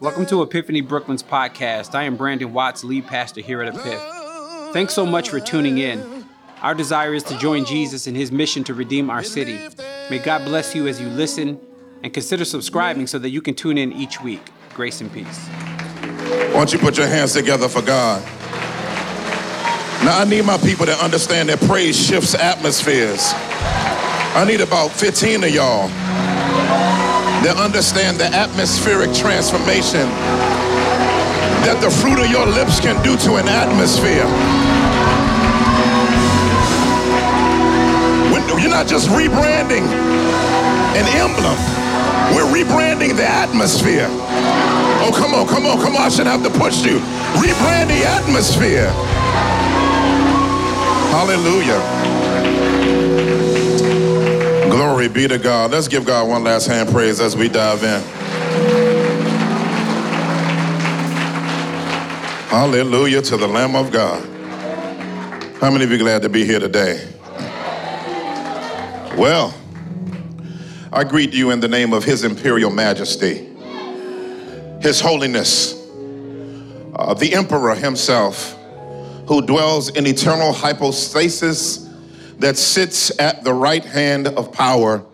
Welcome to Epiphany Brooklyn's podcast. I am Brandon Watts, lead pastor here at Epiph. Thanks so much for tuning in. Our desire is to join Jesus in his mission to redeem our city. May God bless you as you listen and consider subscribing so that you can tune in each week. Grace and peace. Why don't you put your hands together for God? Now, I need my people to understand that praise shifts atmospheres. I need about 15 of y'all that understand the atmospheric transformation that the fruit of your lips can do to an atmosphere. When you're not just rebranding an emblem, we're rebranding the atmosphere. Oh, come on, come on, come on. I shouldn't have to push you. Rebrand the atmosphere. Hallelujah. Glory be to God. Let's give God one last hand praise as we dive in. Hallelujah to the Lamb of God. How many of you glad to be here today? Well, I greet you in the name of His Imperial Majesty, His Holiness, uh, the Emperor himself, who dwells in eternal hypostasis that sits at the right hand of power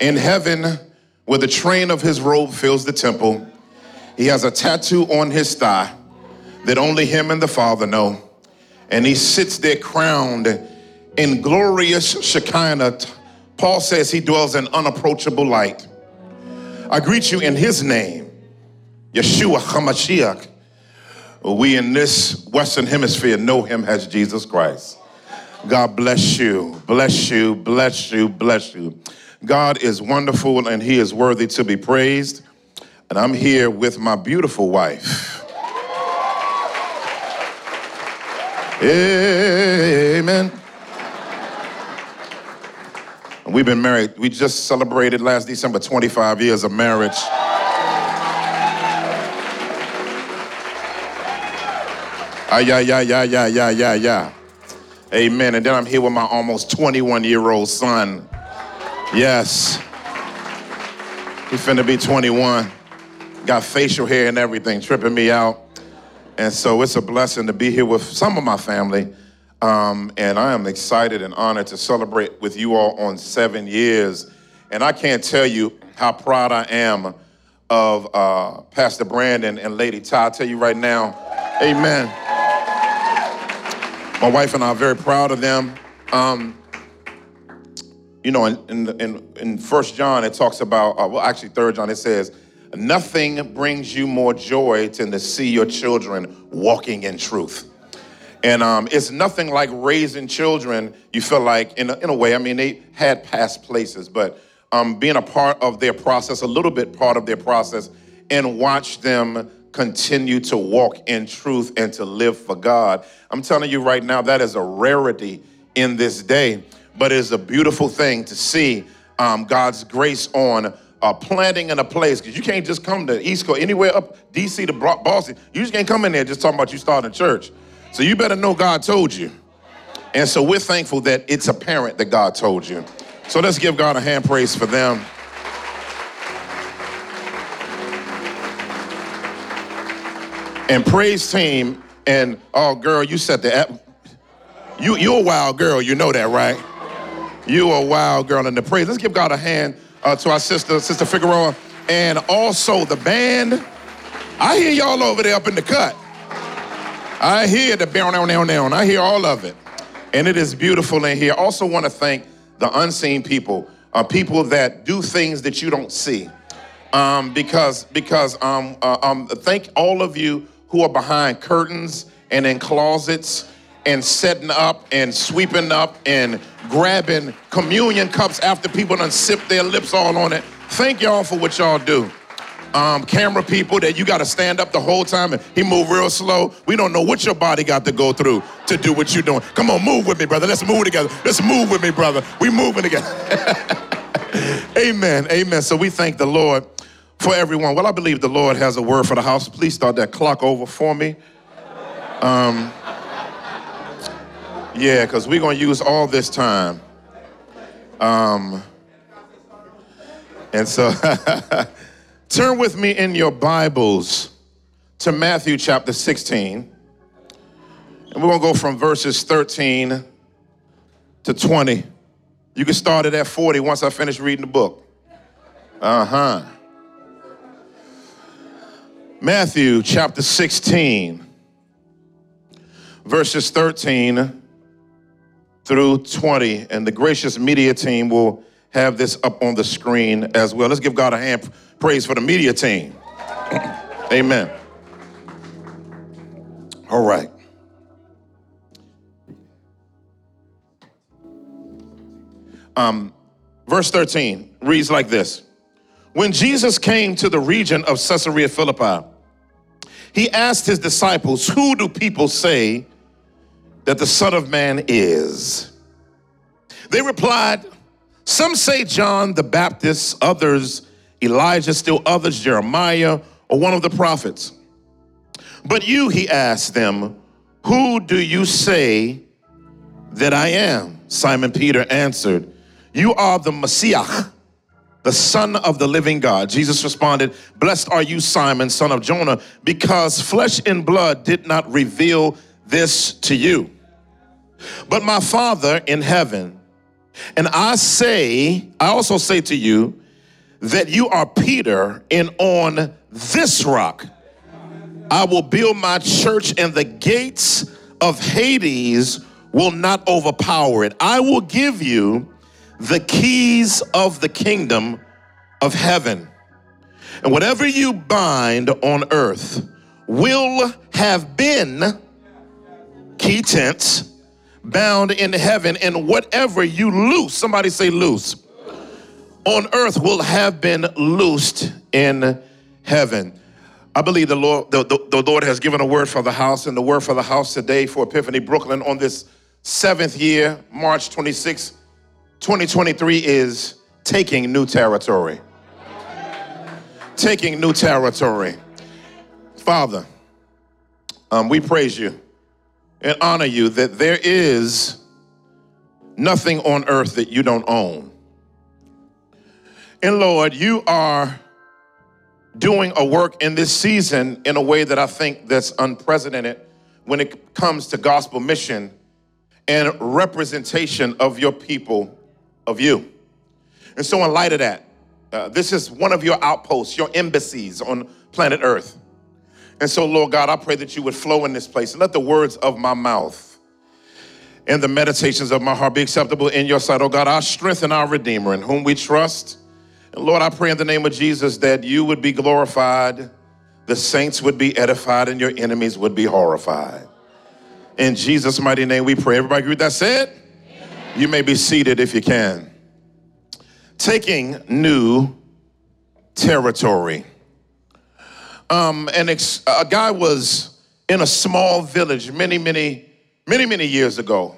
in heaven, where the train of his robe fills the temple. He has a tattoo on his thigh that only him and the Father know. And he sits there crowned in glorious Shekinah. Paul says he dwells in unapproachable light. I greet you in his name, Yeshua HaMashiach. We in this Western Hemisphere know him as Jesus Christ. God bless you, bless you, bless you, bless you. God is wonderful and he is worthy to be praised. And I'm here with my beautiful wife. Amen. We've been married. We just celebrated last December 25 years of marriage. Ah, yeah, yeah, yeah, yeah, yeah, yeah, yeah. Amen. And then I'm here with my almost 21 year old son. Yes. He's finna be 21. Got facial hair and everything, tripping me out. And so it's a blessing to be here with some of my family. Um, and I am excited and honored to celebrate with you all on seven years. And I can't tell you how proud I am of uh, Pastor Brandon and Lady Ty. I tell you right now, amen. My wife and I are very proud of them. Um, you know, in, in, in, in 1 John, it talks about, uh, well, actually, Third John, it says, Nothing brings you more joy than to see your children walking in truth. And um, it's nothing like raising children, you feel like, in a, in a way, I mean, they had past places, but um, being a part of their process, a little bit part of their process, and watch them continue to walk in truth and to live for God. I'm telling you right now, that is a rarity in this day, but it's a beautiful thing to see um, God's grace on uh, planting in a place because you can't just come to East Coast, anywhere up DC to Boston. You just can't come in there just talking about you starting a church. So you better know God told you. And so we're thankful that it's apparent that God told you. So let's give God a hand praise for them. And praise team, and oh girl, you said that. You you a wild girl, you know that, right? You a wild girl in the praise. Let's give God a hand uh, to our sister, Sister Figueroa, and also the band. I hear y'all over there up in the cut. I hear the down, down, down, down. I hear all of it. And it is beautiful in here. Also want to thank the unseen people, uh, people that do things that you don't see. Um, because because um, uh, um, thank all of you who are behind curtains and in closets and setting up and sweeping up and grabbing communion cups after people done sip their lips all on it. Thank y'all for what y'all do. Um, camera people that you got to stand up the whole time and he move real slow. We don't know what your body got to go through to do what you're doing. Come on, move with me, brother. Let's move together. Let's move with me, brother. We moving together. Amen. Amen. So we thank the Lord for everyone. Well, I believe the Lord has a word for the house. Please start that clock over for me. Um, yeah, because we're going to use all this time. Um, and so Turn with me in your Bibles to Matthew chapter 16. And we're going to go from verses 13 to 20. You can start it at 40 once I finish reading the book. Uh huh. Matthew chapter 16, verses 13 through 20. And the gracious media team will have this up on the screen as well. Let's give God a hand praise for the media team. Amen. All right. Um, verse 13 reads like this When Jesus came to the region of Caesarea Philippi, he asked his disciples, Who do people say that the Son of Man is? They replied, Some say John the Baptist, others Elijah, still others Jeremiah, or one of the prophets. But you, he asked them, Who do you say that I am? Simon Peter answered, You are the Messiah, the Son of the living God. Jesus responded, Blessed are you, Simon, son of Jonah, because flesh and blood did not reveal this to you, but my Father in heaven. And I say, I also say to you, that you are Peter, and on this rock I will build my church, and the gates of Hades will not overpower it. I will give you the keys of the kingdom of heaven. And whatever you bind on earth will have been, key tense, bound in heaven, and whatever you loose, somebody say loose, on earth will have been loosed in heaven. I believe the Lord, the, the, the, Lord has given a word for the house, and the word for the house today for Epiphany Brooklyn on this seventh year, March 26, 2023, is taking new territory. Taking new territory. Father, um, we praise you and honor you that there is nothing on earth that you don't own. And Lord, you are doing a work in this season in a way that I think that's unprecedented when it comes to gospel mission and representation of your people, of you. And so, in light of that, uh, this is one of your outposts, your embassies on planet Earth. And so, Lord God, I pray that you would flow in this place and let the words of my mouth and the meditations of my heart be acceptable in your sight. Oh God, our strength and our Redeemer, in whom we trust and Lord, I pray in the name of Jesus that you would be glorified, the saints would be edified, and your enemies would be horrified. In Jesus' mighty name we pray. Everybody agree with that said? You may be seated if you can. Taking new territory. Um, and ex- a guy was in a small village many, many, many, many years ago,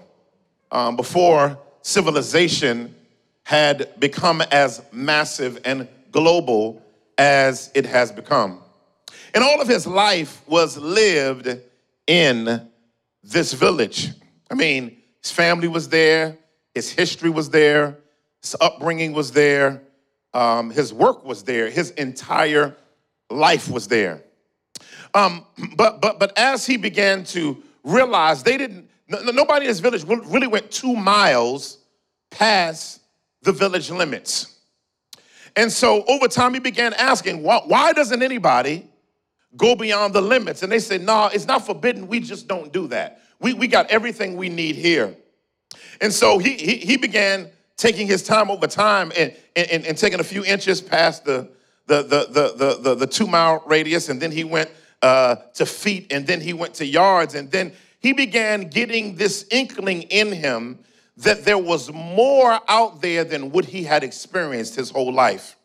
um, before civilization had become as massive and global as it has become. And all of his life was lived in this village. I mean, his family was there, his history was there, his upbringing was there, um, his work was there, his entire life was there. Um, but but but as he began to realize they didn't, nobody in his village really went two miles past the village limits. And so over time, he began asking, why, why doesn't anybody go beyond the limits? And they said, no, nah, it's not forbidden. We just don't do that. We, we got everything we need here. And so he, he, he began taking his time over time and, and, and taking a few inches past the, the, the, the, the, the, the two mile radius. And then he went uh, to feet and then he went to yards. And then he began getting this inkling in him that there was more out there than what he had experienced his whole life.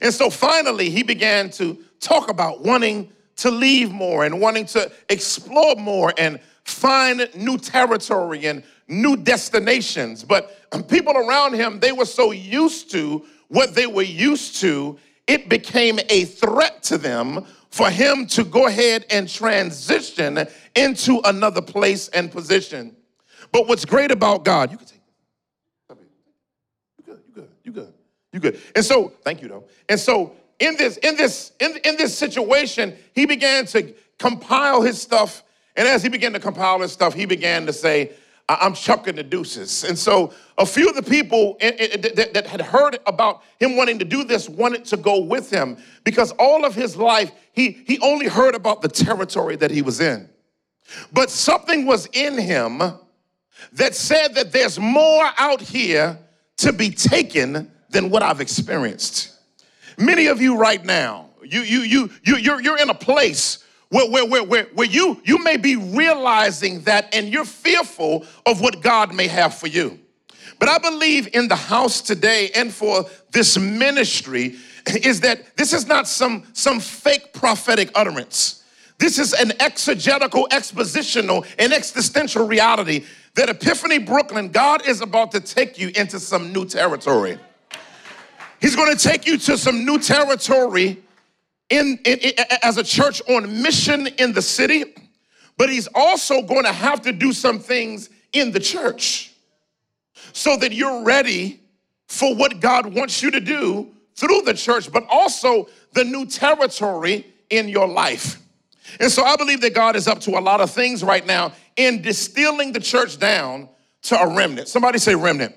And so finally, he began to talk about wanting to leave more and wanting to explore more and find new territory and new destinations. But people around him, they were so used to what they were used to, it became a threat to them for him to go ahead and transition into another place and position. But what's great about God, you can take. You good, you good, you good, you good. And so, thank you though. And so in this, in this, in, in this situation, he began to compile his stuff. And as he began to compile his stuff, he began to say, I'm chucking the deuces. And so a few of the people that had heard about him wanting to do this wanted to go with him because all of his life, he, he only heard about the territory that he was in. But something was in him that said that there's more out here to be taken than what I've experienced. Many of you right now, you, you, you, you, you're, you're in a place where, where, where, where, where you, you may be realizing that and you're fearful of what God may have for you. But I believe in the house today and for this ministry is that this is not some, some fake prophetic utterance. This is an exegetical, expositional, and existential reality that Epiphany Brooklyn, God is about to take you into some new territory. He's going to take you to some new territory in, in, in, as a church on mission in the city, but he's also going to have to do some things in the church so that you're ready for what God wants you to do through the church, but also the new territory in your life. And so I believe that God is up to a lot of things right now in distilling the church down to a remnant. Somebody say remnant.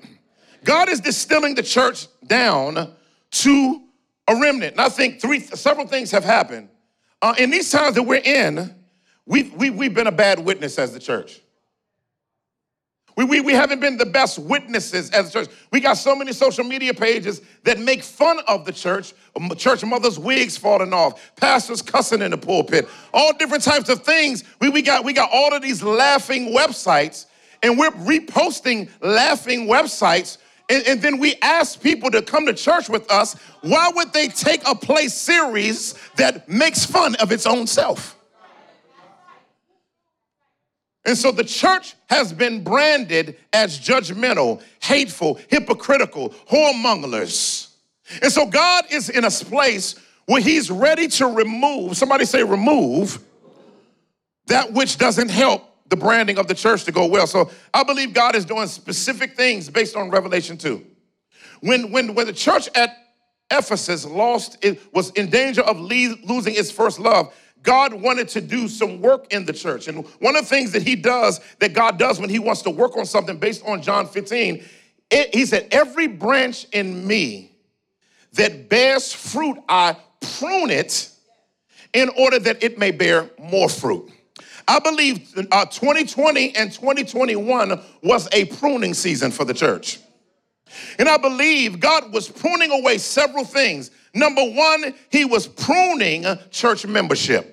God is distilling the church down to a remnant. And I think three, several things have happened. Uh, in these times that we're in, we've, we, have we have been a bad witness as the church. We, we, we haven't been the best witnesses as a church. We got so many social media pages that make fun of the church, church mothers' wigs falling off, pastors cussing in the pulpit, all different types of things. We, we, got, we got all of these laughing websites, and we're reposting laughing websites and, and, then we ask people to come to church with us, why would they take a play series that makes fun of its own self? And so the church has been branded as judgmental, hateful, hypocritical, whoremongers. And so God is in a place where he's ready to remove, somebody say remove, that which doesn't help the branding of the church to go well. So I believe God is doing specific things based on Revelation 2. When, when, when the church at Ephesus lost, it was in danger of losing its first love, God wanted to do some work in the church. And one of the things that he does, that God does when he wants to work on something based on John 15, it, he said, Every branch in me that bears fruit, I prune it in order that it may bear more fruit. I believe uh, 2020 and 2021 was a pruning season for the church. And I believe God was pruning away several things. Number one, He was pruning church membership.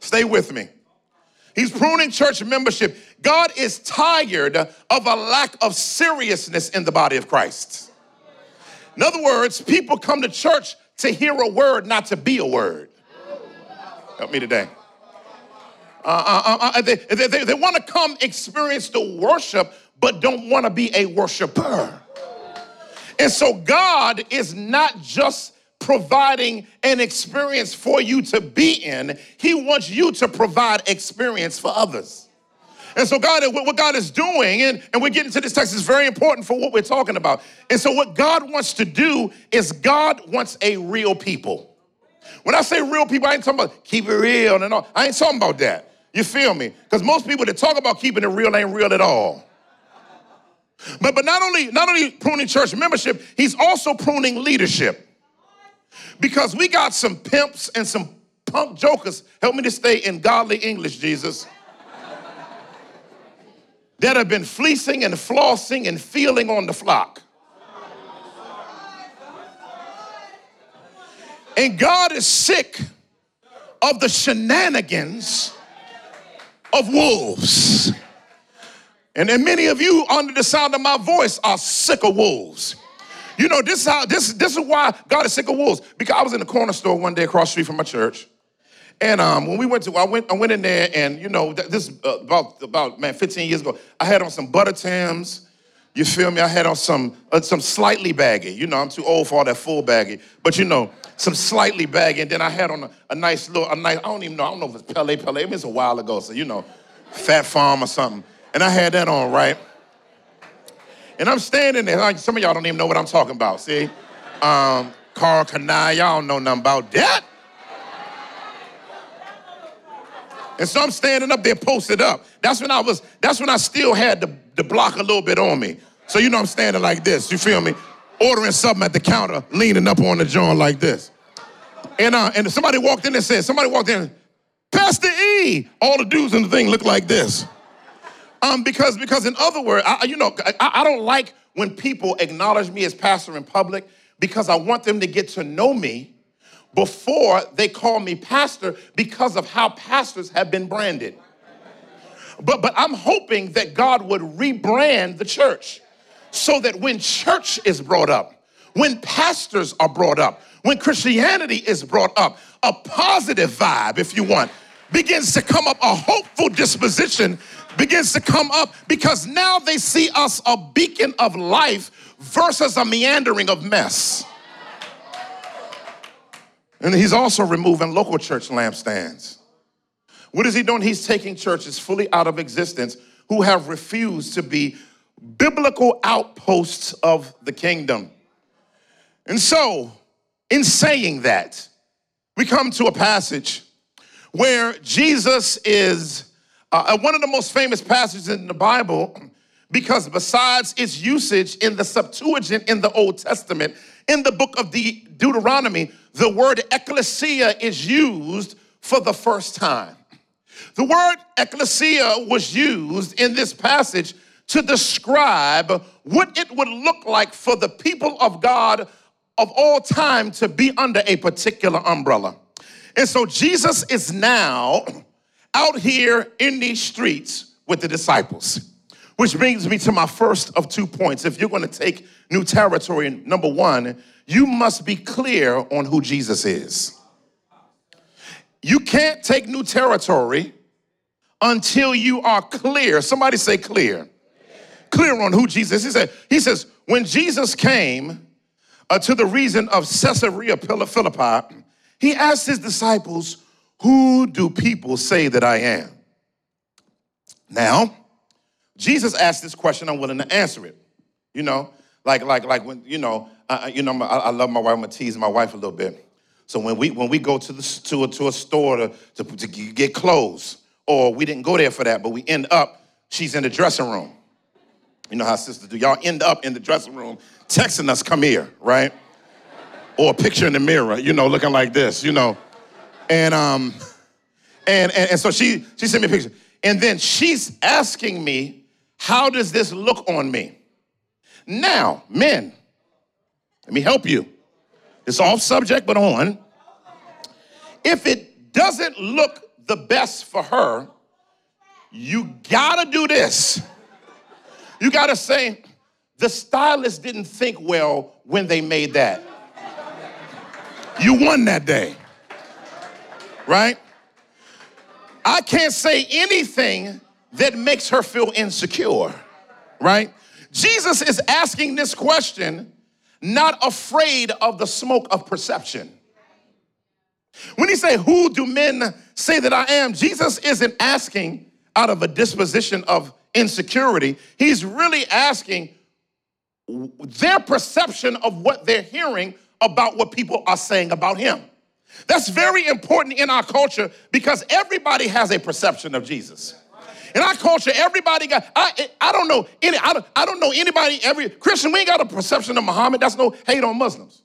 Stay with me. He's pruning church membership. God is tired of a lack of seriousness in the body of Christ. In other words, people come to church to hear a word, not to be a word. Help me today. Uh, uh, uh, uh, they, they, they, they want to come experience the worship, but don't want to be a worshiper. And so God is not just providing an experience for you to be in, He wants you to provide experience for others. And so, God, what God is doing, and, and we're getting to this text, is very important for what we're talking about. And so, what God wants to do is God wants a real people. When I say real people, I ain't talking about keep it real and all. I ain't talking about that. You feel me? Because most people that talk about keeping it real ain't real at all. But, but not only not only pruning church membership, he's also pruning leadership. Because we got some pimps and some punk jokers. Help me to stay in godly English, Jesus. that have been fleecing and flossing and feeling on the flock. And God is sick of the shenanigans of wolves. And then many of you, under the sound of my voice, are sick of wolves. You know, this is how this, this is why God is sick of wolves. Because I was in the corner store one day across street from my church. And um, when we went to, I went, I went in there, and you know, this uh, about about man, 15 years ago, I had on some butter Tims. You feel me? I had on some uh, some slightly baggy. You know, I'm too old for all that full baggy, but you know, some slightly baggy, and then I had on a, a nice little, a nice, I don't even know, I don't know if it's Pelle Pelle, I mean, it's a while ago, so you know, Phat Farm or something. And I had that on, right? And I'm standing there, like some of y'all don't even know what I'm talking about, see? Um, Karl Kani, y'all don't know nothing about that. And so I'm standing up there posted up. That's when I was, that's when I still had the, the block a little bit on me. So you know I'm standing like this, you feel me? Ordering something at the counter, leaning up on the joint like this. And uh, and somebody walked in and said, somebody walked in, Pastor E. All the dudes in the thing look like this. Um, because because in other words, I, you know, I, I don't like when people acknowledge me as pastor in public because I want them to get to know me before they call me pastor because of how pastors have been branded. But but I'm hoping that God would rebrand the church so that when church is brought up, when pastors are brought up, when Christianity is brought up, a positive vibe, if you want, begins to come up, a hopeful disposition begins to come up because now they see us a beacon of life versus a meandering of mess. And he's also removing local church lampstands. What is he doing? He's taking churches fully out of existence who have refused to be biblical outposts of the kingdom. And so, in saying that, we come to a passage where Jesus is uh, uh, one of the most famous passages in the Bible because, besides its usage in the Septuagint in the Old Testament, in the book of the Deuteronomy, the word ecclesia is used for the first time. The word ecclesia was used in this passage to describe what it would look like for the people of God of all time to be under a particular umbrella. And so Jesus is now out here in these streets with the disciples, which brings me to my first of two points. If you're going to take new territory, number one, you must be clear on who Jesus is. You can't take new territory until you are clear. Somebody say clear. Clear on who Jesus is. He said, he says, when Jesus came, uh, to the region of Caesarea Philippi, he asked his disciples, Who do people say that I am? Now, Jesus asked this question, I'm willing to answer it. You know, like, like, like when, you know, uh, you know, I, I, love my wife, I'm gonna tease my wife a little bit. So when we when we go to the to a, to a store to, to, to get clothes, or we didn't go there for that, but we end up, she's in the dressing room. You know how sisters do. Y'all end up in the dressing room texting us, come here, right? Or a picture in the mirror, you know, looking like this, you know. And um, and, and, and so she she sent me a picture. And then she's asking me, how does this look on me? Now, men, let me help you. It's off subject, but on. If it doesn't look the best for her, you gotta do this. You gotta say, the stylist didn't think well when they made that. You won that day, right? I can't say anything that makes her feel insecure, right? Jesus is asking this question, not afraid of the smoke of perception. When he say, who do men say that I am? Jesus isn't asking out of a disposition of insecurity. He's really asking, their perception of what they're hearing about what people are saying about him. That's very important in our culture because everybody has a perception of Jesus. In our culture, everybody got, I, I don't know any, I don't, I don't know anybody, every Christian, we ain't got a perception of Muhammad. That's no hate on Muslims.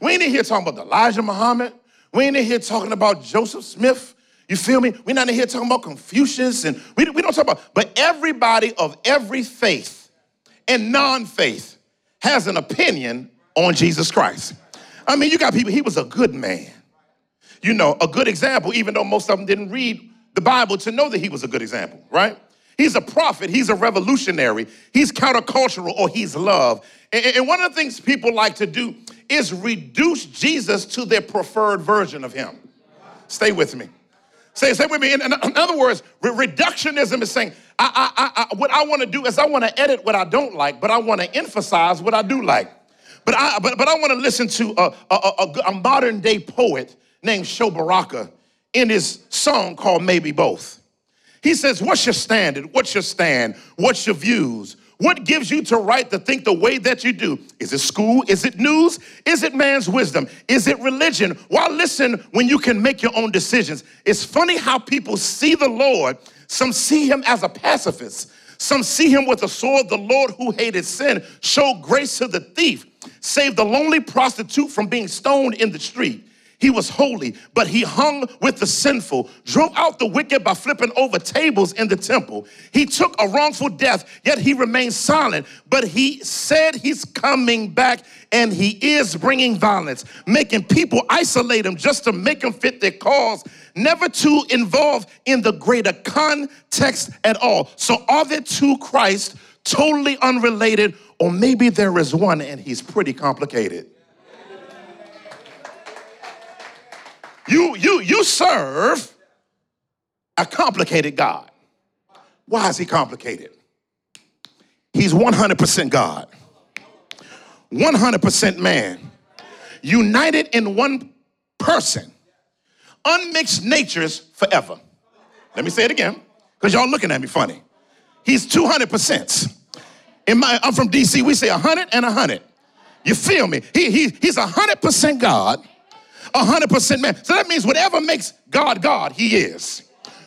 We ain't in here talking about Elijah Muhammad. We ain't in here talking about Joseph Smith. You feel me? We're not in here talking about Confucius and we, we don't talk about, but everybody of every faith and non faith has an opinion on Jesus Christ. I mean, you got people, he was a good man. You know, a good example, even though most of them didn't read the Bible to know that he was a good example, right? He's a prophet, he's a revolutionary, he's countercultural, or he's love. And, one of the things people like to do is reduce Jesus to their preferred version of him. Stay with me. Say, say with me. In, in, other words, reductionism is saying, I, I, I, what I want to do is I want to edit what I don't like, but I want to emphasize what I do like. But I, but, but I want to listen to a, a, a, a modern day poet named Sho Baraka in his song called Maybe Both. He says, What's your standard? What's your stand? What's your views? What gives you to right to think the way that you do? Is it school? Is it news? Is it man's wisdom? Is it religion? Why listen when you can make your own decisions? It's funny how people see the Lord. Some see him as a pacifist. Some see him with a sword. The Lord who hated sin showed grace to the thief, saved the lonely prostitute from being stoned in the street. He was holy, but he hung with the sinful, drove out the wicked by flipping over tables in the temple. He took a wrongful death, yet he remained silent. But he said he's coming back and he is bringing violence, making people isolate him just to make him fit their cause, never to involve in the greater context at all. So are there two Christ totally unrelated, or maybe there is one and he's pretty complicated? You, you, you serve a complicated God. Why is he complicated? He's 100% God, 100% man, united in one person, unmixed natures forever. Let me say it again, because y'all looking at me funny. He's 200%. In my, I'm from DC, we say 100 and 100. You feel me? He, he, he's 100% God, 100% man. So that means whatever makes God God, he is.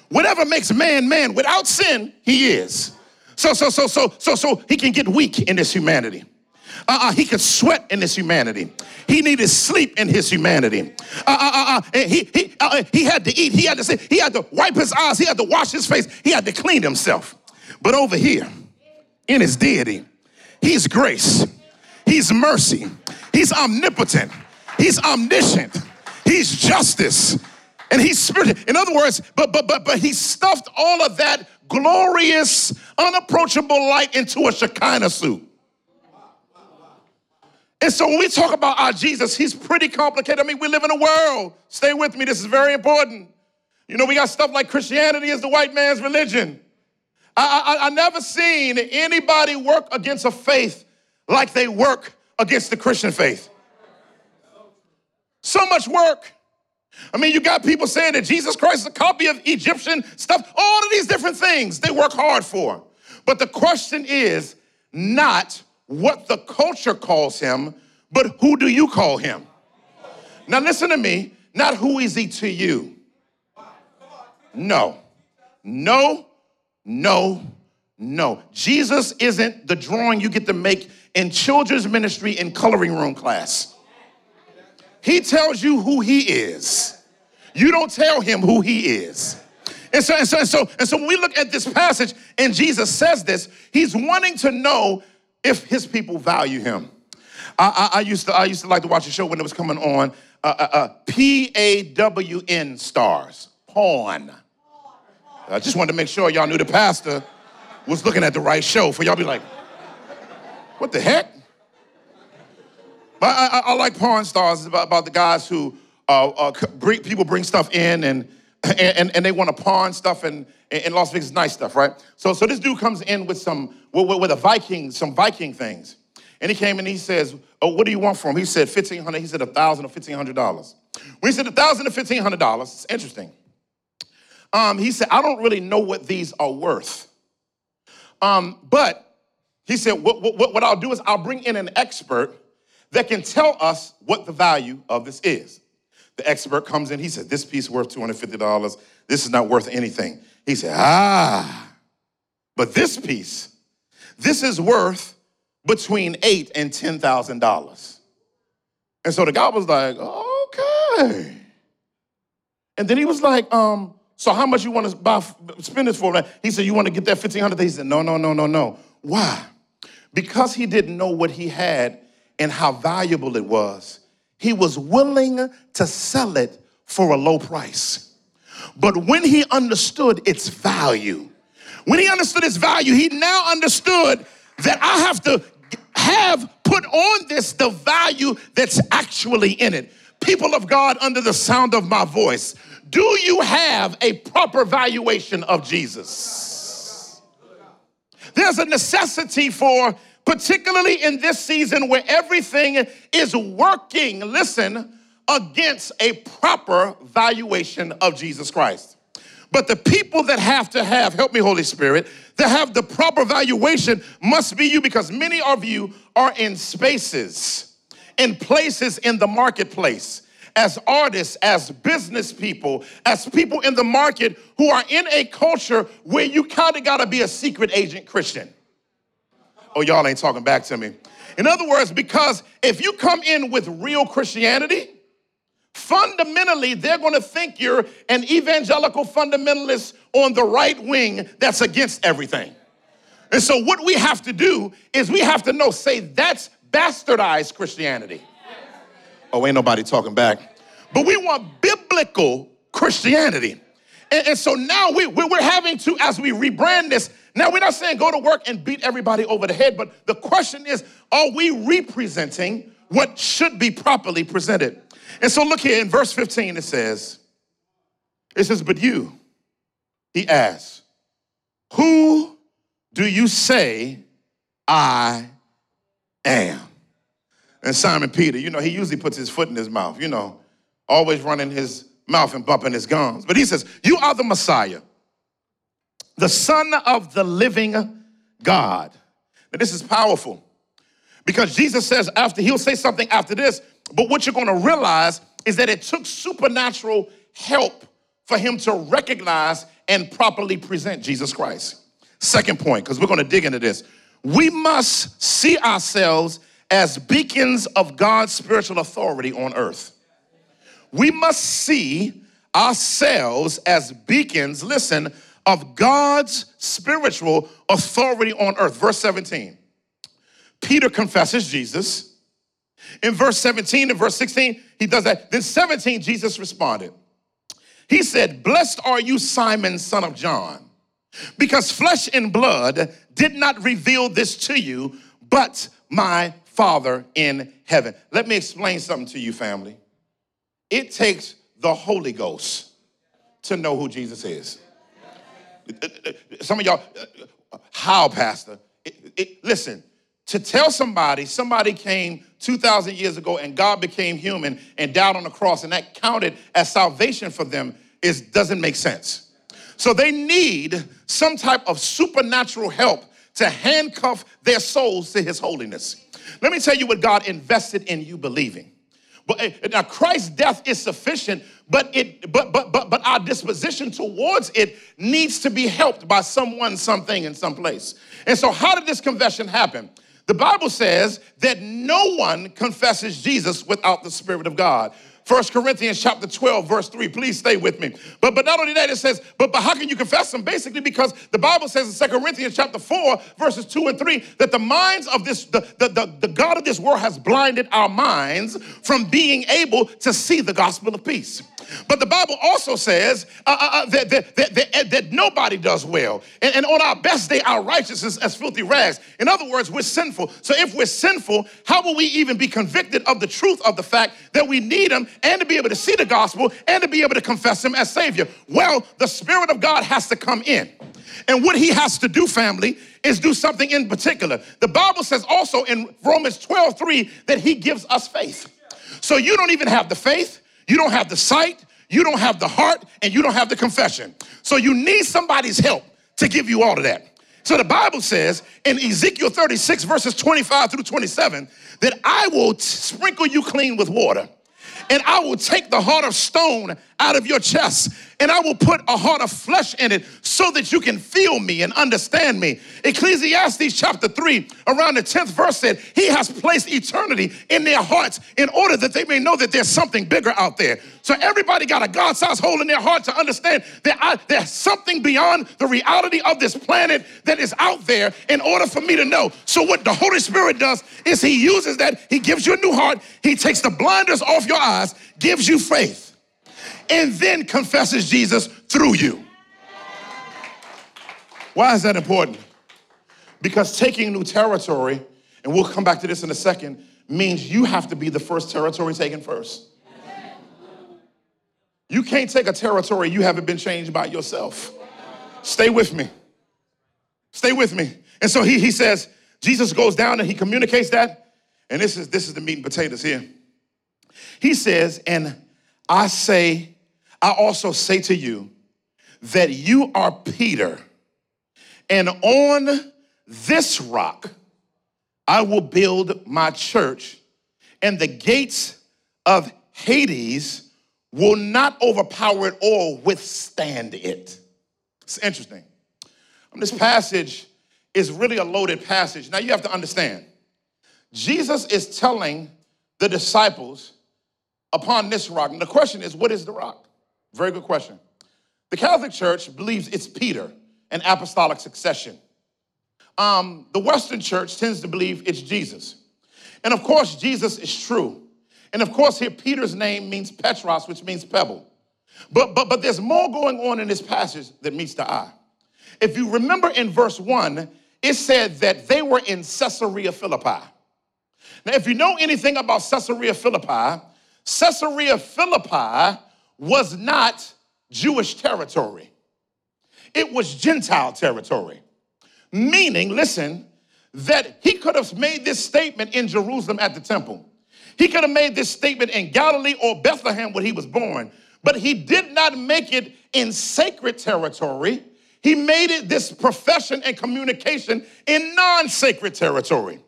Whatever makes man man without sin, he is. So so so so so so he can get weak in this humanity. Uh, uh, he could sweat in his humanity. He needed sleep in his humanity. Uh, uh, uh, uh he, he, uh, he had to eat. He had to say, he had to wipe his eyes. He had to wash his face. He had to clean himself. But over here, in his deity, he's grace. He's mercy. He's omnipotent. He's omniscient. He's justice and he's spirit. In other words, but but but but he stuffed all of that glorious, unapproachable light into a Shekinah suit. And so when we talk about our Jesus, he's pretty complicated. I mean, we live in a world. Stay with me, this is very important. You know, we got stuff like Christianity is the white man's religion. I, I, I never seen anybody work against a faith like they work against the Christian faith. So much work. I mean, you got people saying that Jesus Christ is a copy of Egyptian stuff, all of these different things they work hard for. But the question is not what the culture calls him, but who do you call him? Now, listen to me, not who is he to you. No, no, no, no. Jesus isn't the drawing you get to make in children's ministry in coloring room class. He tells you who he is. You don't tell him who he is. And so, and so, and so, and so when we look at this passage and Jesus says this, he's wanting to know if his people value him. I, I, I used to I used to like to watch a show when it was coming on. Uh, uh, uh, P A W N stars, pawn. I just wanted to make sure y'all knew the pastor was looking at the right show for y'all be like, what the heck? But I, I, I like Pawn Stars. It's about, about the guys who uh, uh, bring, people bring stuff in and, and, and they want to pawn stuff in, in Las Vegas, nice stuff, right? So, so this dude comes in with some, with, with a Viking, some Viking things. And he came and he says, oh, what do you want for him? He said 1500 He said 1000 or $1,500. When he said 1000 or $1,500, it's interesting. Um, he said, I don't really know what these are worth. Um, but he said, what, what, what I'll do is I'll bring in an expert that can tell us what the value of this is. The expert comes in, he said, This piece worth $250. This is not worth anything. He said, Ah, but this piece, this is worth between eight and ten thousand dollars. And so the guy was like, okay. And then he was like, um, so how much you want to buy spend this for? He said, you want to get that 1500 He said, no, no, no, no, no. Why? Because he didn't know what he had and how valuable it was, he was willing to sell it for a low price. But when he understood its value, when he understood its value, he now understood that I have to have put on this the value that's actually in it. People of God, under the sound of my voice, do you have a proper valuation of Jesus? There's a necessity for particularly in this season where everything is working, listen, against a proper valuation of Jesus Christ. But the people that have to have, help me, Holy Spirit, that have the proper valuation must be you because many of you are in spaces, in places in the marketplace as artists, as business people, as people in the market who are in a culture where you kind of got to be a secret agent Christian. Oh, y'all ain't talking back to me. In other words, because if you come in with real Christianity, fundamentally they're going to think you're an evangelical fundamentalist on the right wing that's against everything. And so, what we have to do is we have to know, say, that's bastardized Christianity. Oh, ain't nobody talking back. But we want biblical Christianity. And, and so now we, we're having to, as we rebrand this, now we're not saying go to work and beat everybody over the head, but the question is, are we representing what should be properly presented? And so look here in verse 15, it says, it says, but you, he asks, who do you say I am? And Simon Peter, you know, he usually puts his foot in his mouth, you know, always running his mouth and bumping his gums. But he says, You are the Messiah, the Son of the living God. Now, this is powerful because Jesus says, after he'll say something after this, but what you're going to realize is that it took supernatural help for him to recognize and properly present Jesus Christ. Second point, because we're going to dig into this. We must see ourselves as beacons of God's spiritual authority on earth. We must see ourselves as beacons, listen, of God's spiritual authority on earth. Verse 17. Peter confesses Jesus. In verse 17 and verse 16, he does that. Then 17, Jesus responded. He said, Blessed are you, Simon, son of John, because flesh and blood did not reveal this to you, but my Father in heaven. Let me explain something to you, family. It takes the Holy Ghost to know who Jesus is. Some of y'all, how, Pastor? It, it, listen, to tell somebody, somebody came 2,000 years ago and God became human and died on the cross, and that counted as salvation for them, is, doesn't make sense. So they need some type of supernatural help to handcuff their souls to his holiness. Let me tell you what God invested in you believing. But eh, now Christ's death is sufficient, but it but but but but our disposition towards it needs to be helped by someone, something, in some place. And so, how did this confession happen? The Bible says that no one confesses Jesus without the Spirit of God. First Corinthians chapter 12, verse 3. Please stay with me. But, but not only that, it says, but, but how can you confess them? Basically, because the Bible says in Second Corinthians chapter 4, verses 2 and 3, that the minds of this, the, the, the, the God of this world has blinded our minds from being able to see the gospel of peace. But the Bible also says uh, uh, uh that, that, that, that, nobody does well. And, and on our best day, our righteousness is as filthy rags. In other words, we're sinful. So if we're sinful, how will we even be convicted of the truth of the fact that we need Him and to be able to see the gospel and to be able to confess Him as Savior? Well, the Spirit of God has to come in. And what He has to do, family, is do something in particular. The Bible says also in Romans 12 3 that He gives us faith. So you don't even have the faith you don't have the sight, you don't have the heart, and you don't have the confession. So you need somebody's help to give you all of that. So the Bible says in Ezekiel 36, verses 25 through 27, that I will sprinkle you clean with water, and I will take the heart of stone out of your chest, and I will put a heart of flesh in it so that you can feel me and understand me. Ecclesiastes chapter 3, around the 10th verse said, He has placed eternity in their hearts in order that they may know that there's something bigger out there. So everybody got a God sized hole in their heart to understand that I, there's something beyond the reality of this planet that is out there in order for me to know. So, what the Holy Spirit does is He uses that, He gives you a new heart, He takes the blinders off your eyes, gives you faith and then confesses Jesus through you. Why is that important? Because taking new territory, and we'll come back to this in a second, means you have to be the first territory taken first. You can't take a territory you haven't been changed by yourself. Stay with me. Stay with me. And so he, he says, Jesus goes down and he communicates that. And this is this is the meat and potatoes here. He says, and I say I also say to you that you are Peter, and on this rock I will build my church, and the gates of Hades will not overpower it or withstand it. It's interesting. Um, this passage is really a loaded passage. Now you have to understand, Jesus is telling the disciples upon this rock. And the question is, what is the rock? Very good question. The Catholic Church believes it's Peter, and apostolic succession. Um, the Western Church tends to believe it's Jesus. And of course, Jesus is true. And of course, here Peter's name means Petros, which means pebble. But, but, but there's more going on in this passage that meets the eye. If you remember in verse 1, it said that they were in Caesarea Philippi. Now, if you know anything about Caesarea Philippi, Caesarea Philippi was not Jewish territory, it was Gentile territory. Meaning, listen, that he could have made this statement in Jerusalem at the temple. He could have made this statement in Galilee or Bethlehem where he was born, but he did not make it in sacred territory. He made it this profession and communication in non sacred territory.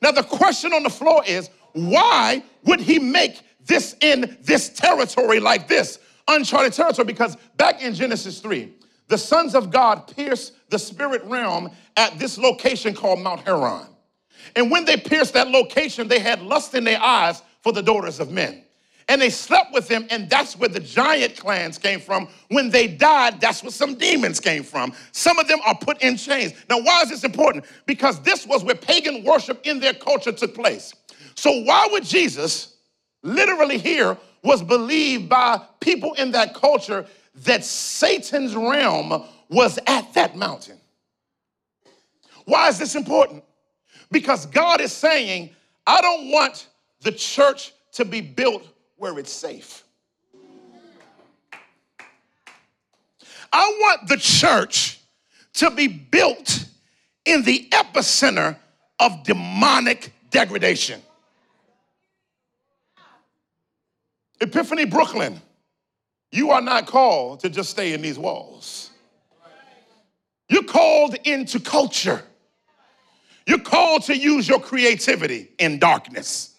Now, the question on the floor is why would he make this in this territory like this, uncharted territory? Because back in Genesis 3, the sons of God pierced the spirit realm at this location called Mount Hermon. And when they pierced that location, they had lust in their eyes for the daughters of men. And they slept with them, and that's where the giant clans came from. When they died, that's where some demons came from. Some of them are put in chains. Now, why is this important? Because this was where pagan worship in their culture took place. So, why would Jesus literally here was believed by people in that culture that Satan's realm was at that mountain? Why is this important? Because God is saying, I don't want the church to be built where it's safe. I want the church to be built in the epicenter of demonic degradation. Epiphany Brooklyn, you are not called to just stay in these walls. You're called into culture. You're called to use your creativity in darkness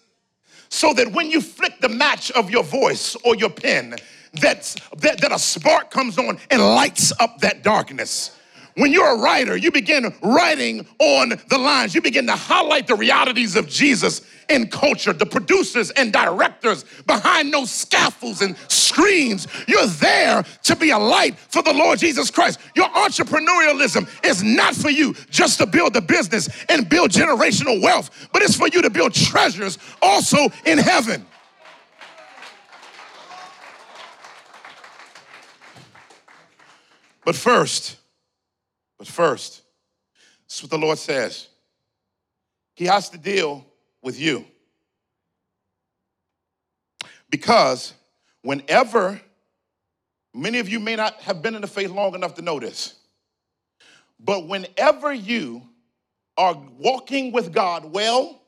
so that when you flick the match of your voice or your pen, that, that a spark comes on and lights up that darkness. When you're a writer, you begin writing on the lines. You begin to highlight the realities of Jesus in culture, the producers and directors behind those scaffolds and screens. You're there to be a light for the Lord Jesus Christ. Your entrepreneurialism is not for you just to build a business and build generational wealth, but it's for you to build treasures also in heaven. But first, but first, this is what the Lord says. He has to deal with you. Because whenever, many of you may not have been in the faith long enough to know this, but whenever you are walking with God well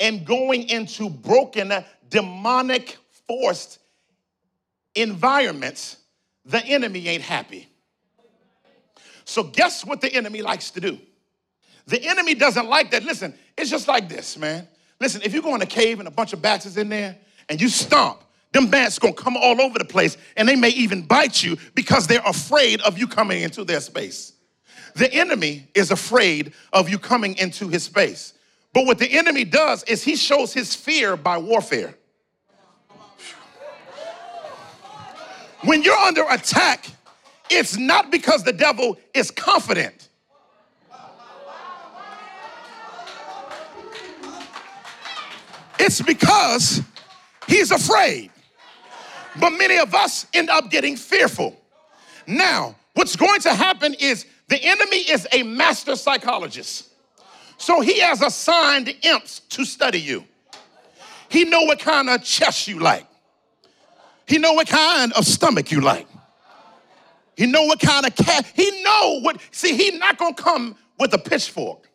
and going into broken, demonic, forced environments, the enemy ain't happy. So, guess what the enemy likes to do? The enemy doesn't like that. Listen, it's just like this, man. Listen, if you go in a cave and a bunch of bats is in there and you stomp, them bats gonna come all over the place and they may even bite you because they're afraid of you coming into their space. The enemy is afraid of you coming into his space. But what the enemy does is he shows his fear by warfare. When you're under attack, it's not because the devil is confident. It's because he's afraid. But many of us end up getting fearful. Now, what's going to happen is the enemy is a master psychologist. So he has assigned imps to study you. He know what kind of chest you like. He know what kind of stomach you like. He know what kind of cat. He know what. See, he not gonna come with a pitchfork.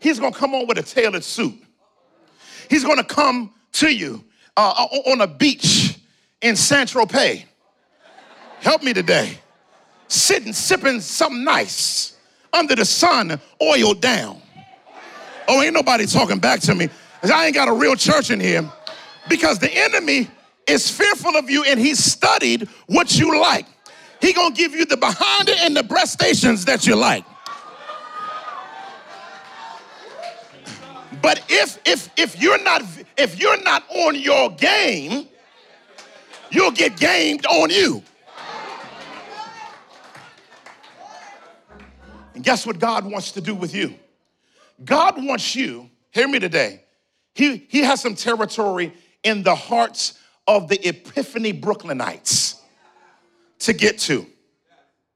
He's gonna come on with a tailored suit. He's gonna come to you uh, on a beach in Saint Tropez. Help me today. sitting, sipping something nice under the sun, oiled down. Oh, ain't nobody talking back to me. I ain't got a real church in here because the enemy is fearful of you and he studied what you like. He gonna give you the behind it and the breast stations that you like. But if if if you're not if you're not on your game, you'll get gamed on you. And guess what God wants to do with you? God wants you, hear me today. He, he has some territory in the hearts of the Epiphany Brooklynites to get to.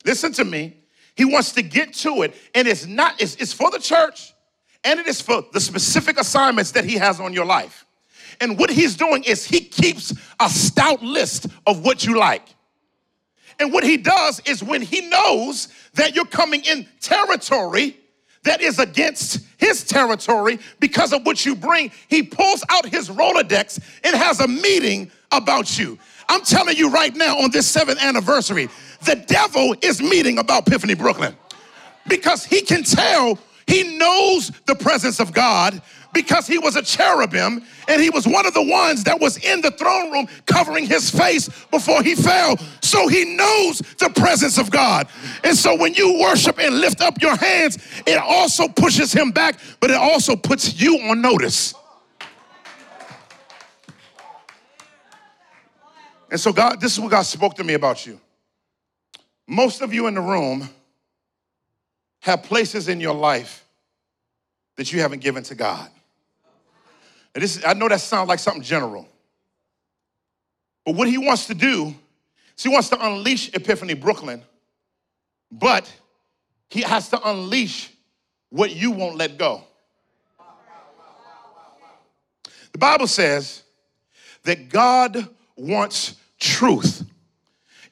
Listen to me. He wants to get to it, and it's not, it's, it's for the church, and it is for the specific assignments that he has on your life. And what he's doing is he keeps a stout list of what you like. And what he does is when he knows that you're coming in territory that is against his territory because of what you bring, he pulls out his Rolodex and has a meeting about you. I'm telling you right now on this seventh anniversary, the devil is meeting about Epiphany Brooklyn because he can tell, he knows the presence of God because he was a cherubim and he was one of the ones that was in the throne room covering his face before he fell. So he knows the presence of God. And so when you worship and lift up your hands, it also pushes him back, but it also puts you on notice. And so, God, this is what God spoke to me about you. Most of you in the room have places in your life that you haven't given to God. And this, I know that sounds like something general. But what he wants to do is he wants to unleash Epiphany Brooklyn, but he has to unleash what you won't let go. The Bible says that God wants truth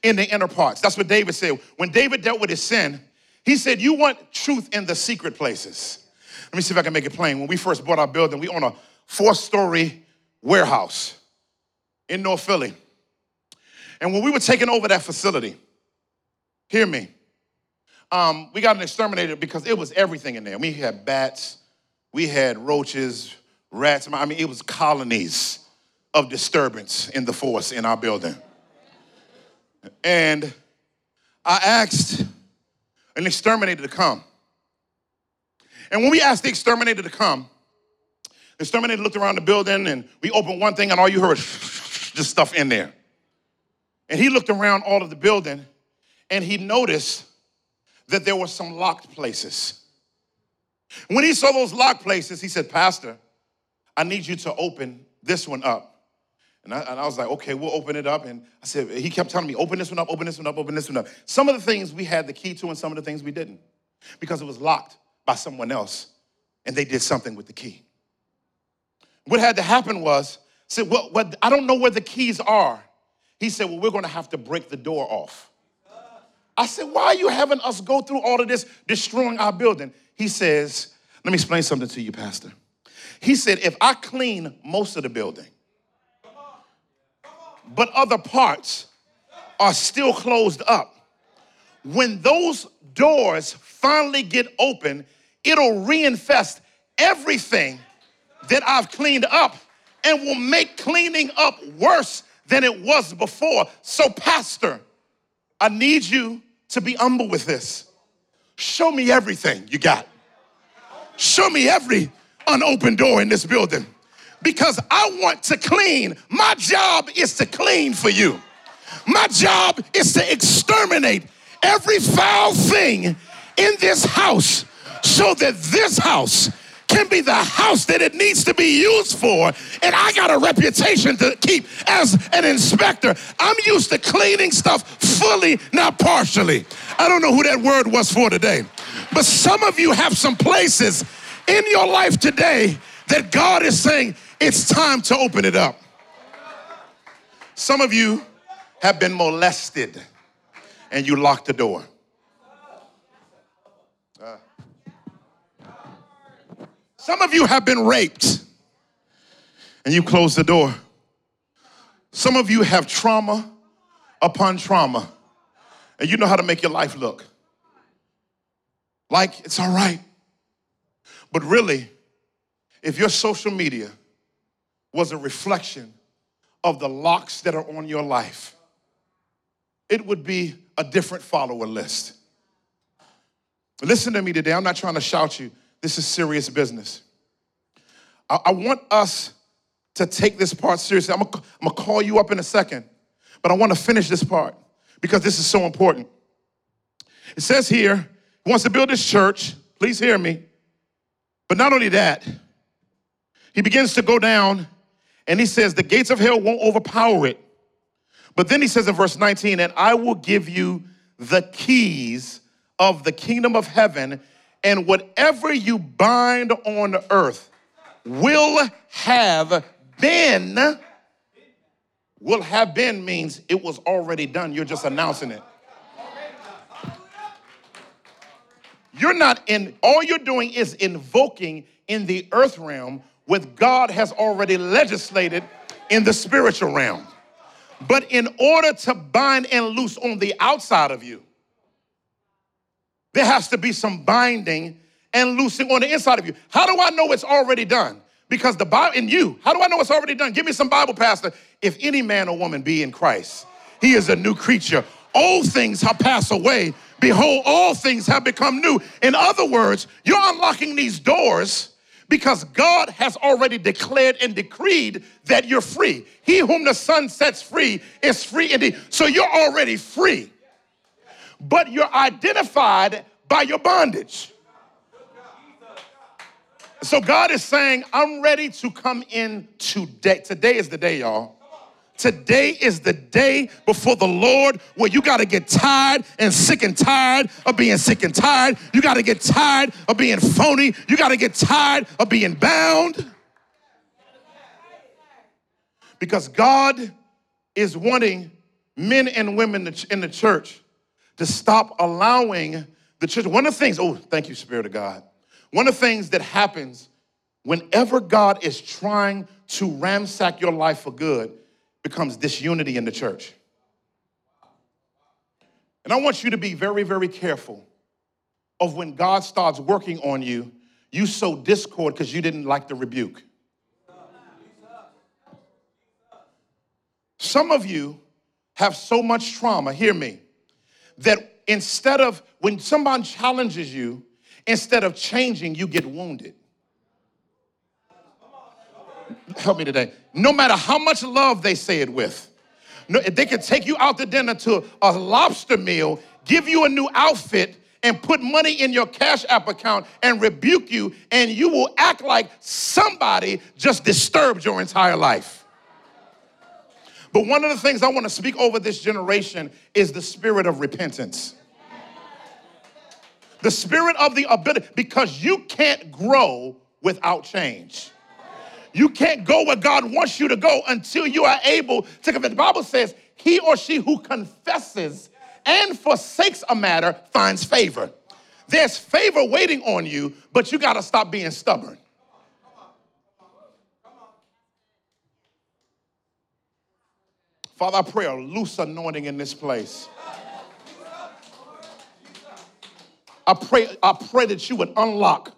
in the inner parts. That's what David said. When David dealt with his sin, he said, You want truth in the secret places. Let me see if I can make it plain. When we first bought our building, we own a four story warehouse in North Philly. And when we were taking over that facility, hear me, um, we got an exterminator because it was everything in there. We had bats, we had roaches, rats. I mean, it was colonies of disturbance in the force in our building. And I asked an exterminator to come. And when we asked the exterminator to come, the exterminator looked around the building and we opened one thing and all you heard was just stuff in there. And he looked around all of the building and he noticed that there were some locked places. When he saw those locked places, he said, Pastor, I need you to open this one up. And I, and I, was like, okay, we'll open it up. And I said, he kept telling me, open this one up, open this one up, open this one up. Some of the things we had the key to, and some of the things we didn't, because it was locked by someone else, and they did something with the key. What had to happen was, I said, well, well, I don't know where the keys are. He said, well, we're going to have to break the door off. I said, why are you having us go through all of this, destroying our building? He says, let me explain something to you, Pastor. He said, if I clean most of the building, but other parts are still closed up, when those doors finally get open, it'll reinfest everything that I've cleaned up and will make cleaning up worse than it was before. So, Pastor, I need you to be humble with this. Show me everything you got. Show me every unopened door in this building because I want to clean. My job is to clean for you. My job is to exterminate every foul thing in this house so that this house can be the house that it needs to be used for. And I got a reputation to keep as an inspector. I'm used to cleaning stuff fully, not partially. I don't know who that word was for today. But some of you have some places in your life today that God is saying, it's time to open it up. Some of you have been molested and you locked the door. Some of you have been raped and you closed the door. Some of you have trauma upon trauma And you know how to make your life look. Like it's all right. But really, if your social media was a reflection of the locks that are on your life, it would be a different follower list. Listen to me today. I'm not trying to shout you. This is serious business. I, I want us to take this part seriously. I'm gonna, call you up in a second, but I want to finish this part because this is so important. It says here, he wants to build this church. Please hear me. But not only that, he begins to go down and he says, The gates of hell won't overpower it. But then he says in verse 19, And I will give you the keys of the kingdom of heaven, and whatever you bind on earth will have been. Will have been means it was already done. You're just announcing it. You're not in, all you're doing is invoking in the earth realm what God has already legislated in the spiritual realm. But in order to bind and loose on the outside of you, there has to be some binding and loosing on the inside of you. How do I know it's already done? Because the Bible in you, how do I know it's already done? Give me some Bible, Pastor. If any man or woman be in Christ, he is a new creature. Old things have passed away. Behold, all things have become new. In other words, you're unlocking these doors because God has already declared and decreed that you're free. He whom the Son sets free is free indeed. So you're already free but you're identified by your bondage. So God is saying, I'm ready to come in today. Today is the day, y'all. Today is the day before the Lord where you got to get tired and sick and tired of being sick and tired. You got to get tired of being phony. You got to get tired of being bound. Because God is wanting men and women in the church to stop allowing the church. One of the things, oh, thank you, Spirit of God. One of the things that happens whenever God is trying to ransack your life for good becomes disunity in the church. And I want you to be very, very careful of when God starts working on you, you sow discord because you didn't like the rebuke. Some of you have so much trauma, hear me, that instead of, when someone challenges you, instead of changing, you get wounded. Help me today. No matter how much love they say it with, no, they could take you out to dinner to a lobster meal, give you a new outfit, and put money in your cash app account and rebuke you, and you will act like somebody just disturbed your entire life. But one of the things I want to speak over this generation is the spirit of repentance. The spirit of the ability, because you can't grow without change. You can't go where God wants you to go until you are able to confess. The Bible says, he or she who confesses and forsakes a matter finds favor. There's favor waiting on you, but you got to stop being stubborn. Father, I pray a loose anointing in this place. I pray, I pray that you would unlock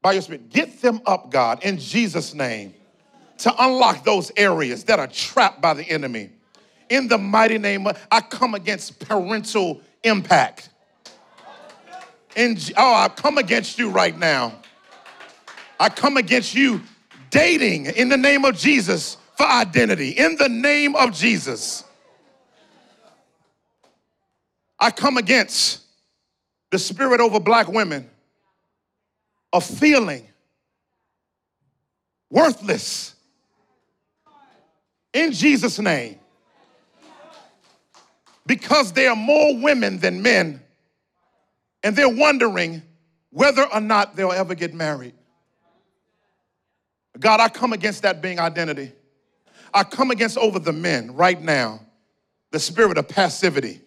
by your spirit. Get them up, God, in Jesus' name, to unlock those areas that are trapped by the enemy. In the mighty name of, I come against parental impact. In, oh, I come against you right now. I come against you dating in the name of Jesus for identity in the name of Jesus. I come against the spirit over black women of feeling worthless in Jesus' name. Because there are more women than men, and they're wondering whether or not they'll ever get married. God, I come against that being identity. I come against over the men right now the spirit of passivity.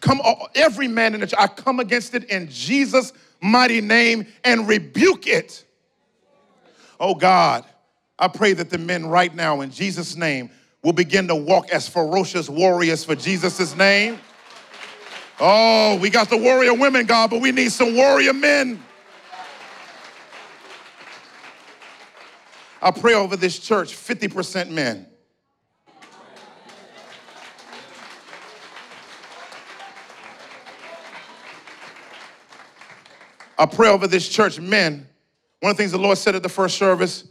Come every man in the church, I come against it in Jesus' mighty name and rebuke it. Oh God, I pray that the men right now in Jesus' name will begin to walk as ferocious warriors for Jesus' name. Oh, we got the warrior women, God, but we need some warrior men. I pray over this church 50% men. I pray over this church, men. One of the things the Lord said at the first service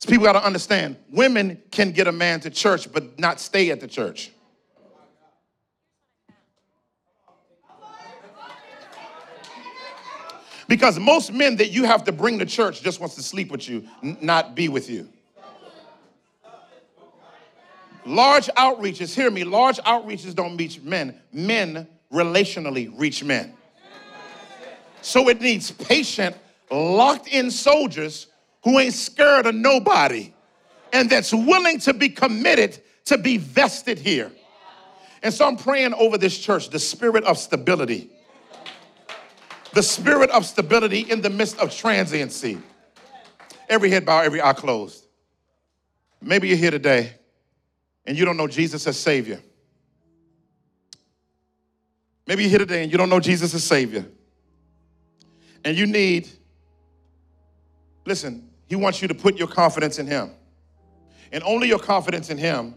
is people got to understand women can get a man to church, but not stay at the church. Because most men that you have to bring to church just wants to sleep with you, n- not be with you. Large outreaches, hear me, large outreaches don't reach men. Men relationally reach men. So it needs patient, locked in soldiers who ain't scared of nobody and that's willing to be committed to be vested here. And so I'm praying over this church the spirit of stability the spirit of stability in the midst of transiency. Every head bow, every eye closed. Maybe you're here today and you don't know Jesus as Savior. Maybe you're here today and you don't know Jesus as Savior. And you need, listen, He wants you to put your confidence in Him. And only your confidence in Him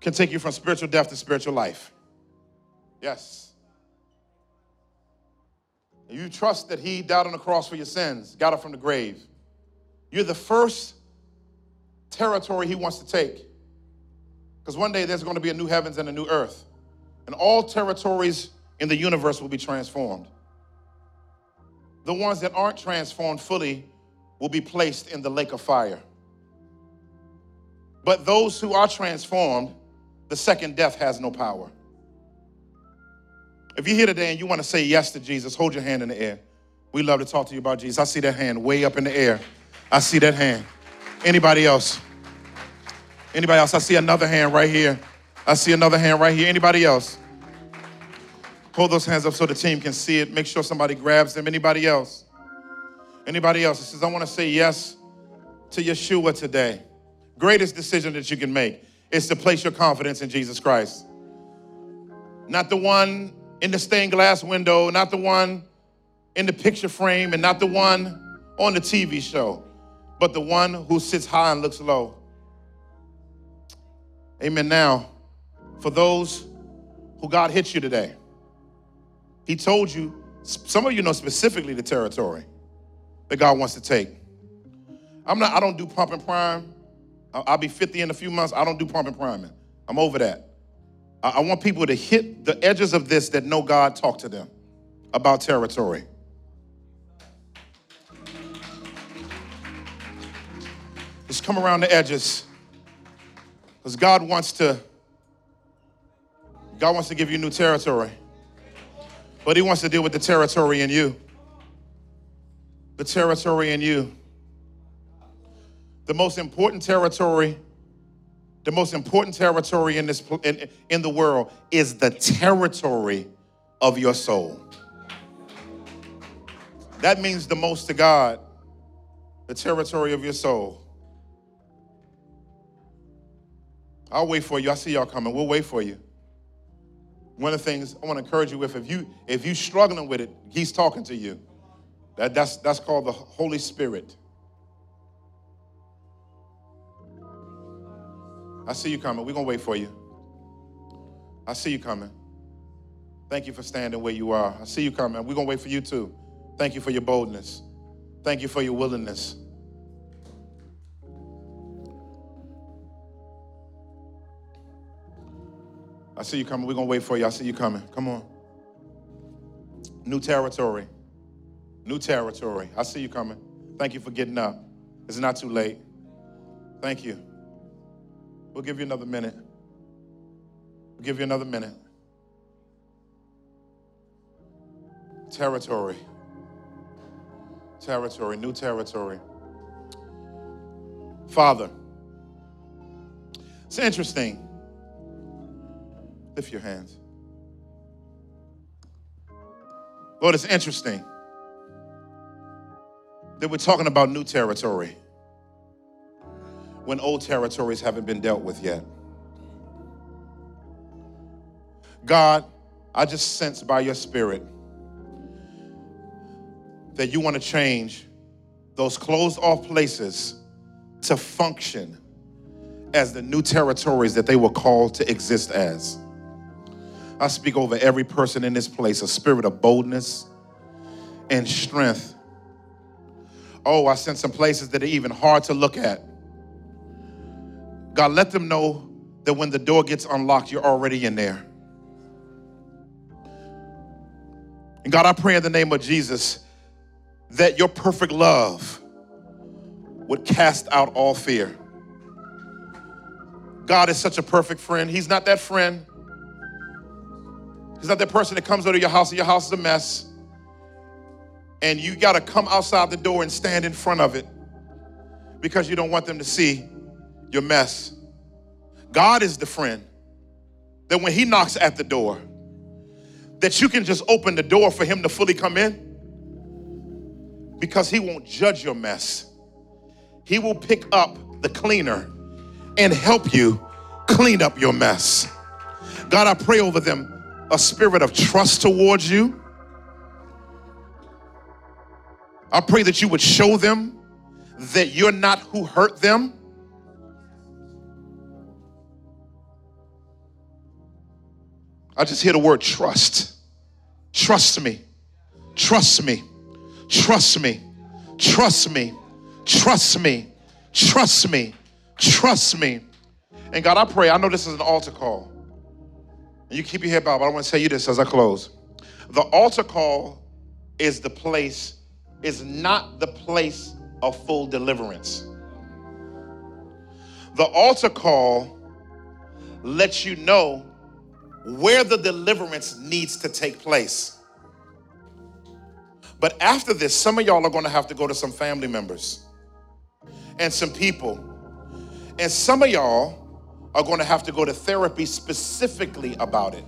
can take you from spiritual death to spiritual life. Yes. You trust that He died on the cross for your sins, got up from the grave. You're the first territory He wants to take. Because one day there's going to be a new heavens and a new earth, and all territories in the universe will be transformed. The ones that aren't transformed fully will be placed in the lake of fire. But those who are transformed, the second death has no power. If you're here today and you want to say yes to Jesus, hold your hand in the air. We love to talk to you about Jesus. I see that hand way up in the air. I see that hand. Anybody else? Anybody else? I see another hand right here. I see another hand right here. Anybody else? Hold those hands up so the team can see it. Make sure somebody grabs them. Anybody else? Anybody else? It says, I want to say yes to Yeshua today. Greatest decision that you can make is to place your confidence in Jesus Christ. Not the one in the stained glass window, not the one in the picture frame, and not the one on the TV show, but the one who sits high and looks low. Amen. Now, for those who God hits you today, He told you, some of you know specifically the territory that God wants to take. I'm not, I don't do pump and prime. I'll be 50 in a few months. I don't do pump and priming. I'm over that. I want people to hit the edges of this that know God talk to them about territory. Just come around the edges. Because God wants to, God wants to give you new territory. But He wants to deal with the territory in you. The territory in you. The most important territory the most important territory in this in, in the world is the territory of your soul. That means the most to God, the territory of your soul. I'll wait for you. I see y'all coming. We'll wait for you. One of the things I want to encourage you with, if you if you're struggling with it, he's talking to you. That, that's that's called the Holy Spirit. I see you coming. We're going to wait for you. I see you coming. Thank you for standing where you are. I see you coming. We're going to wait for you too. Thank you for your boldness. Thank you for your willingness. I see you coming. We're going to wait for you. I see you coming. Come on. New territory. New territory. I see you coming. Thank you for getting up. It's not too late. Thank you. We'll give you another minute. We'll give you another minute. Territory. Territory, new territory. Father, it's interesting. Lift your hands. Lord, it's interesting that we're talking about new territory. when old territories haven't been dealt with yet. God, I just sense by your spirit that you want to change those closed off places to function as the new territories that they were called to exist as. I speak over every person in this place a spirit of boldness and strength. Oh, I sent some places that are even hard to look at. God, let them know that when the door gets unlocked, you're already in there. And God, I pray in the name of Jesus that your perfect love would cast out all fear. God is such a perfect friend. He's not that friend. He's not that person that comes over to your house and your house is a mess. And you got to come outside the door and stand in front of it because you don't want them to see your mess. God is the friend that when he knocks at the door, that you can just open the door for him to fully come in because he won't judge your mess. He will pick up the cleaner and help you clean up your mess. God, I pray over them a spirit of trust towards you. I pray that you would show them that you're not who hurt them. I just hear the word trust. Trust me. Trust me. Trust me. Trust me. Trust me. Trust me. Trust me. And God, I pray, I know this is an altar call. And you keep your head bowed, but I want to tell you this as I close. The altar call is the place, is not the place of full deliverance. The altar call lets you know where the deliverance needs to take place. But after this, some of y'all are going to have to go to some family members and some people. And some of y'all are going to have to go to therapy specifically about it.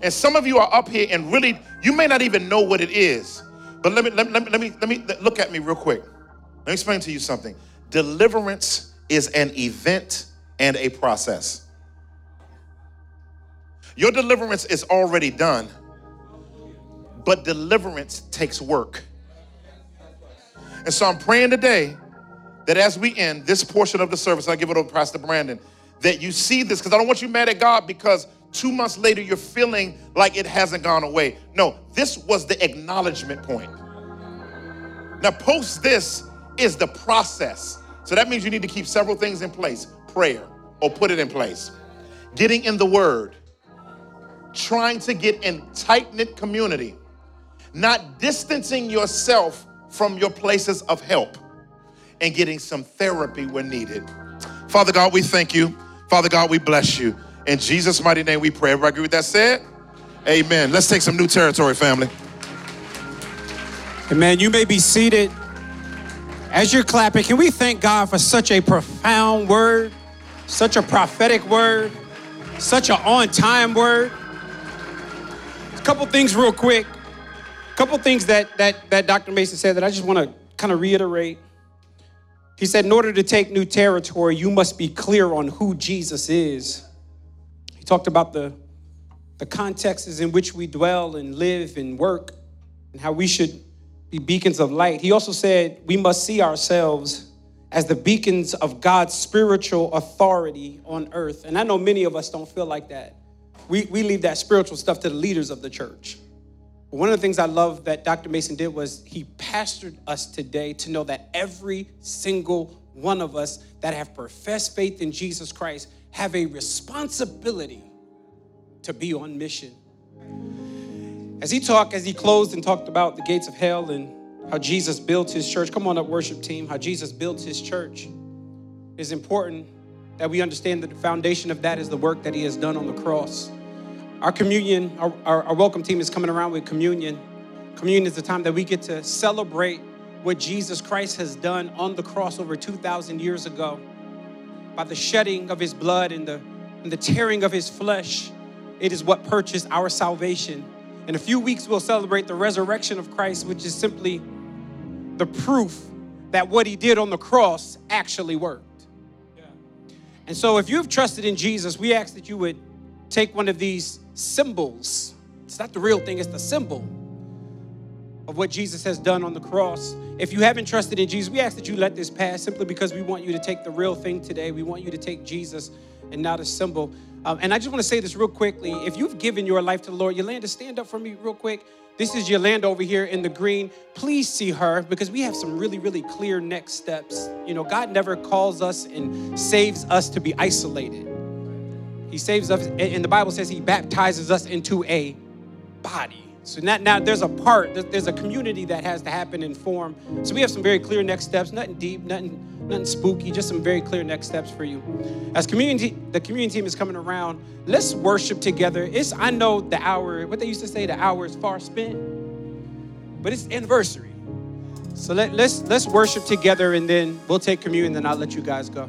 And some of you are up here and really, you may not even know what it is. But let me, let, let, let me, let me look at me real quick. Let me explain to you something. Deliverance is an event and a process. Your deliverance is already done, but deliverance takes work. And so I'm praying today that as we end this portion of the service, I give it over to Pastor Brandon, that you see this, because I don't want you mad at God because two months later you're feeling like it hasn't gone away. No, this was the acknowledgement point. Now, post this is the process. So that means you need to keep several things in place prayer, or put it in place, getting in the word, trying to get in tight knit community, not distancing yourself from your places of help, and getting some therapy when needed. Father God, we thank you. Father God, we bless you. In Jesus' mighty name we pray. Everybody agree with that said? Amen. Let's take some new territory, family. Amen. You may be seated. As you're clapping, can we thank God for such a profound word, such a prophetic word, such an on time word? A couple things, real quick. A couple things that, that, that Dr. Mason said that I just want to kind of reiterate. He said, in order to take new territory, you must be clear on who Jesus is. He talked about the, the contexts in which we dwell and live and work and how we should be beacons of light. He also said we must see ourselves as the beacons of God's spiritual authority on earth. And I know many of us don't feel like that. We, we leave that spiritual stuff to the leaders of the church. But one of the things I love that Dr. Mason did was he pastored us today to know that every single one of us that have professed faith in Jesus Christ have a responsibility to be on mission. As he talked, as he closed and talked about the gates of hell and how Jesus built his church, come on up, worship team, how Jesus built his church, it's important that we understand that the foundation of that is the work that he has done on the cross. Our communion, our, our, our, welcome team is coming around with communion. Communion is the time that we get to celebrate what Jesus Christ has done on the cross over 2,000 years ago. By the shedding of his blood and the, and the tearing of his flesh, it is what purchased our salvation. In a few weeks, we'll celebrate the resurrection of Christ, which is simply the proof that what he did on the cross actually worked. And so, if you've trusted in Jesus, we ask that you would take one of these symbols. It's not the real thing, it's the symbol of what Jesus has done on the cross. If you haven't trusted in Jesus, we ask that you let this pass simply because we want you to take the real thing today. We want you to take Jesus and not a symbol. Um, and I just want to say this real quickly. If you've given your life to the Lord, Yolanda, stand up for me real quick. This is Yolanda over here in the green. Please see her because we have some really, really clear next steps. You know, God never calls us and saves us to be isolated. He saves us, and the Bible says He baptizes us into a body. So now, now there's a part, there's a community that has to happen and form. So we have some very clear next steps, nothing deep, nothing, nothing spooky, just some very clear next steps for you. As community, the community team is coming around, let's worship together. It's I know the hour, what they used to say, the hour is far spent, but it's anniversary. So let, let's let's worship together and then we'll take communion, and I'll let you guys go.